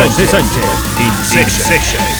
Sánchez. Sánchez.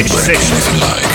In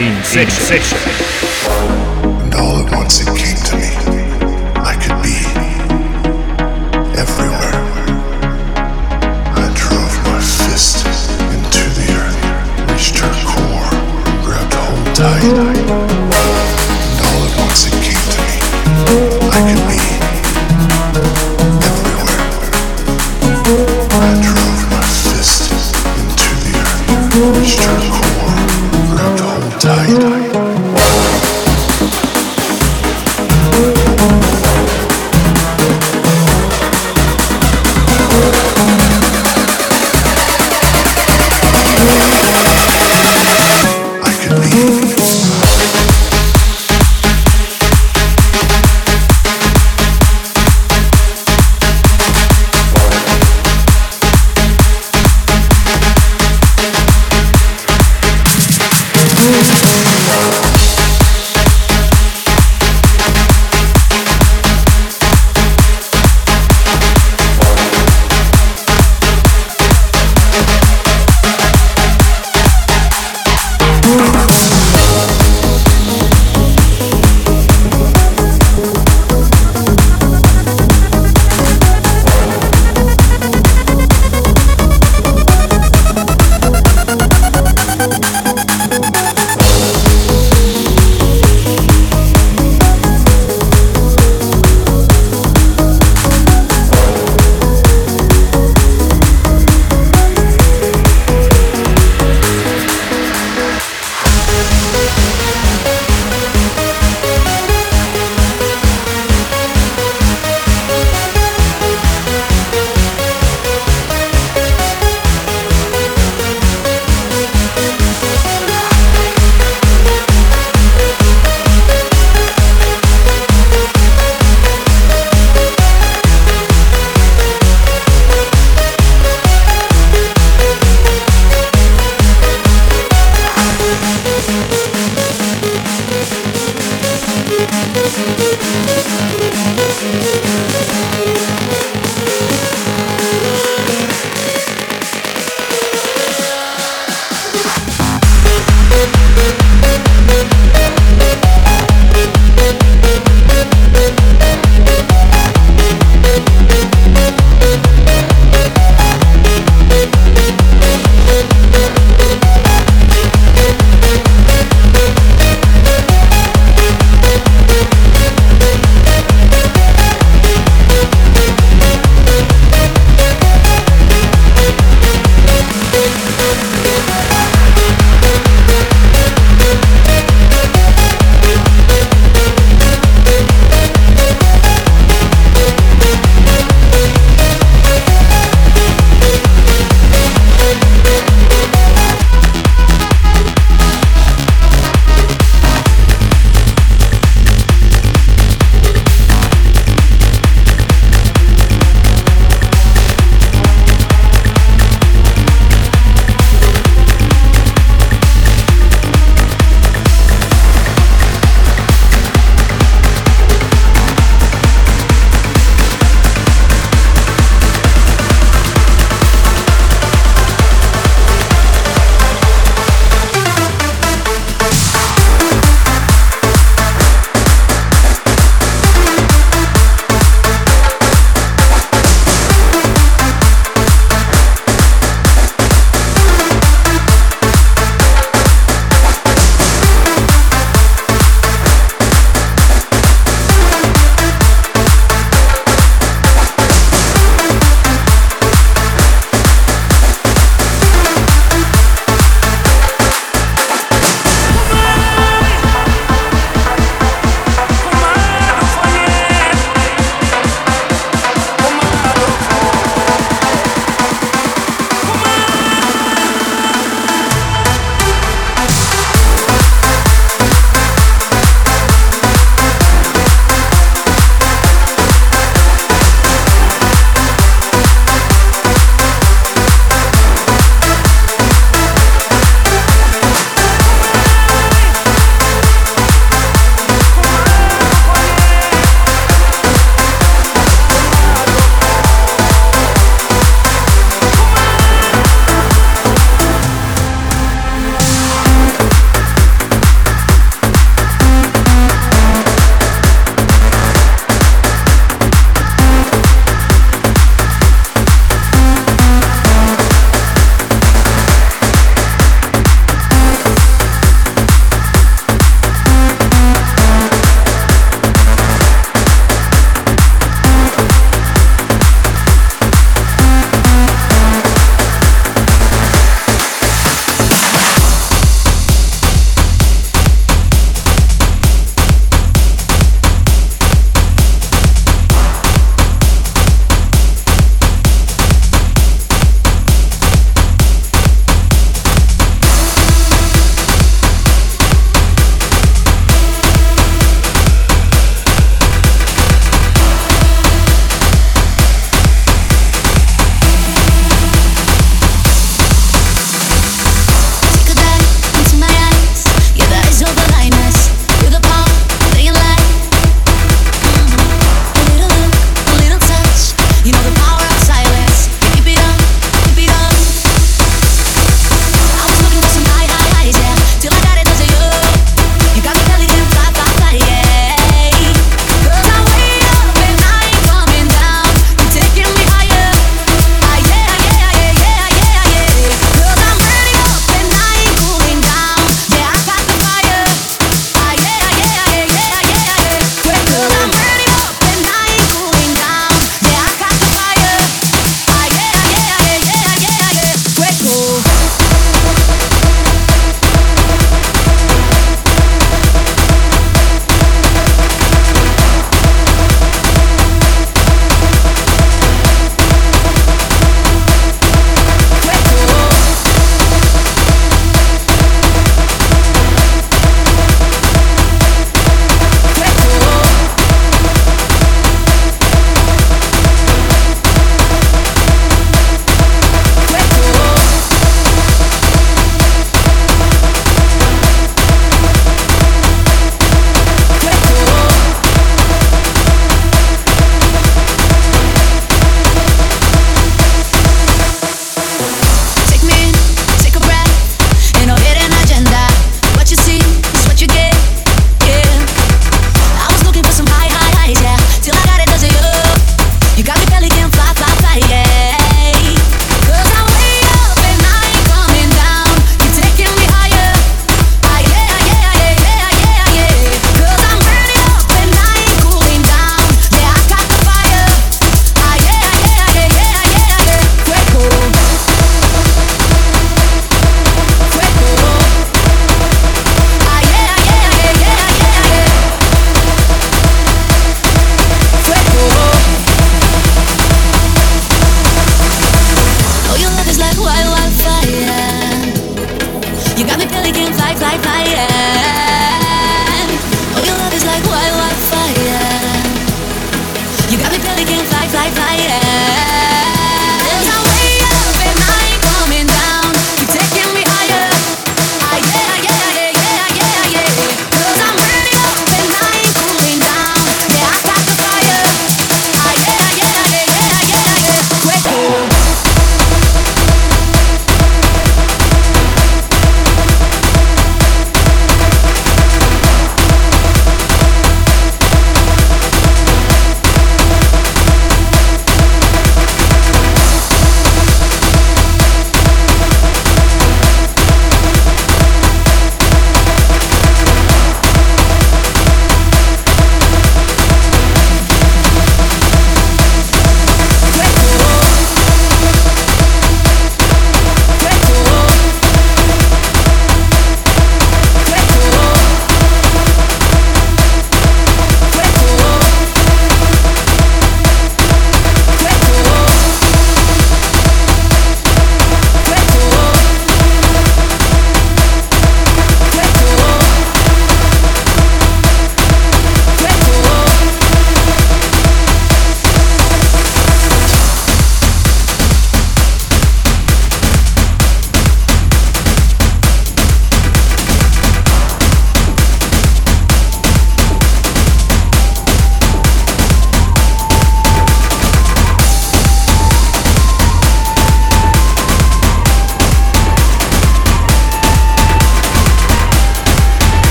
in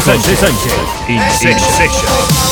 Sánchez, Sánchez. In session.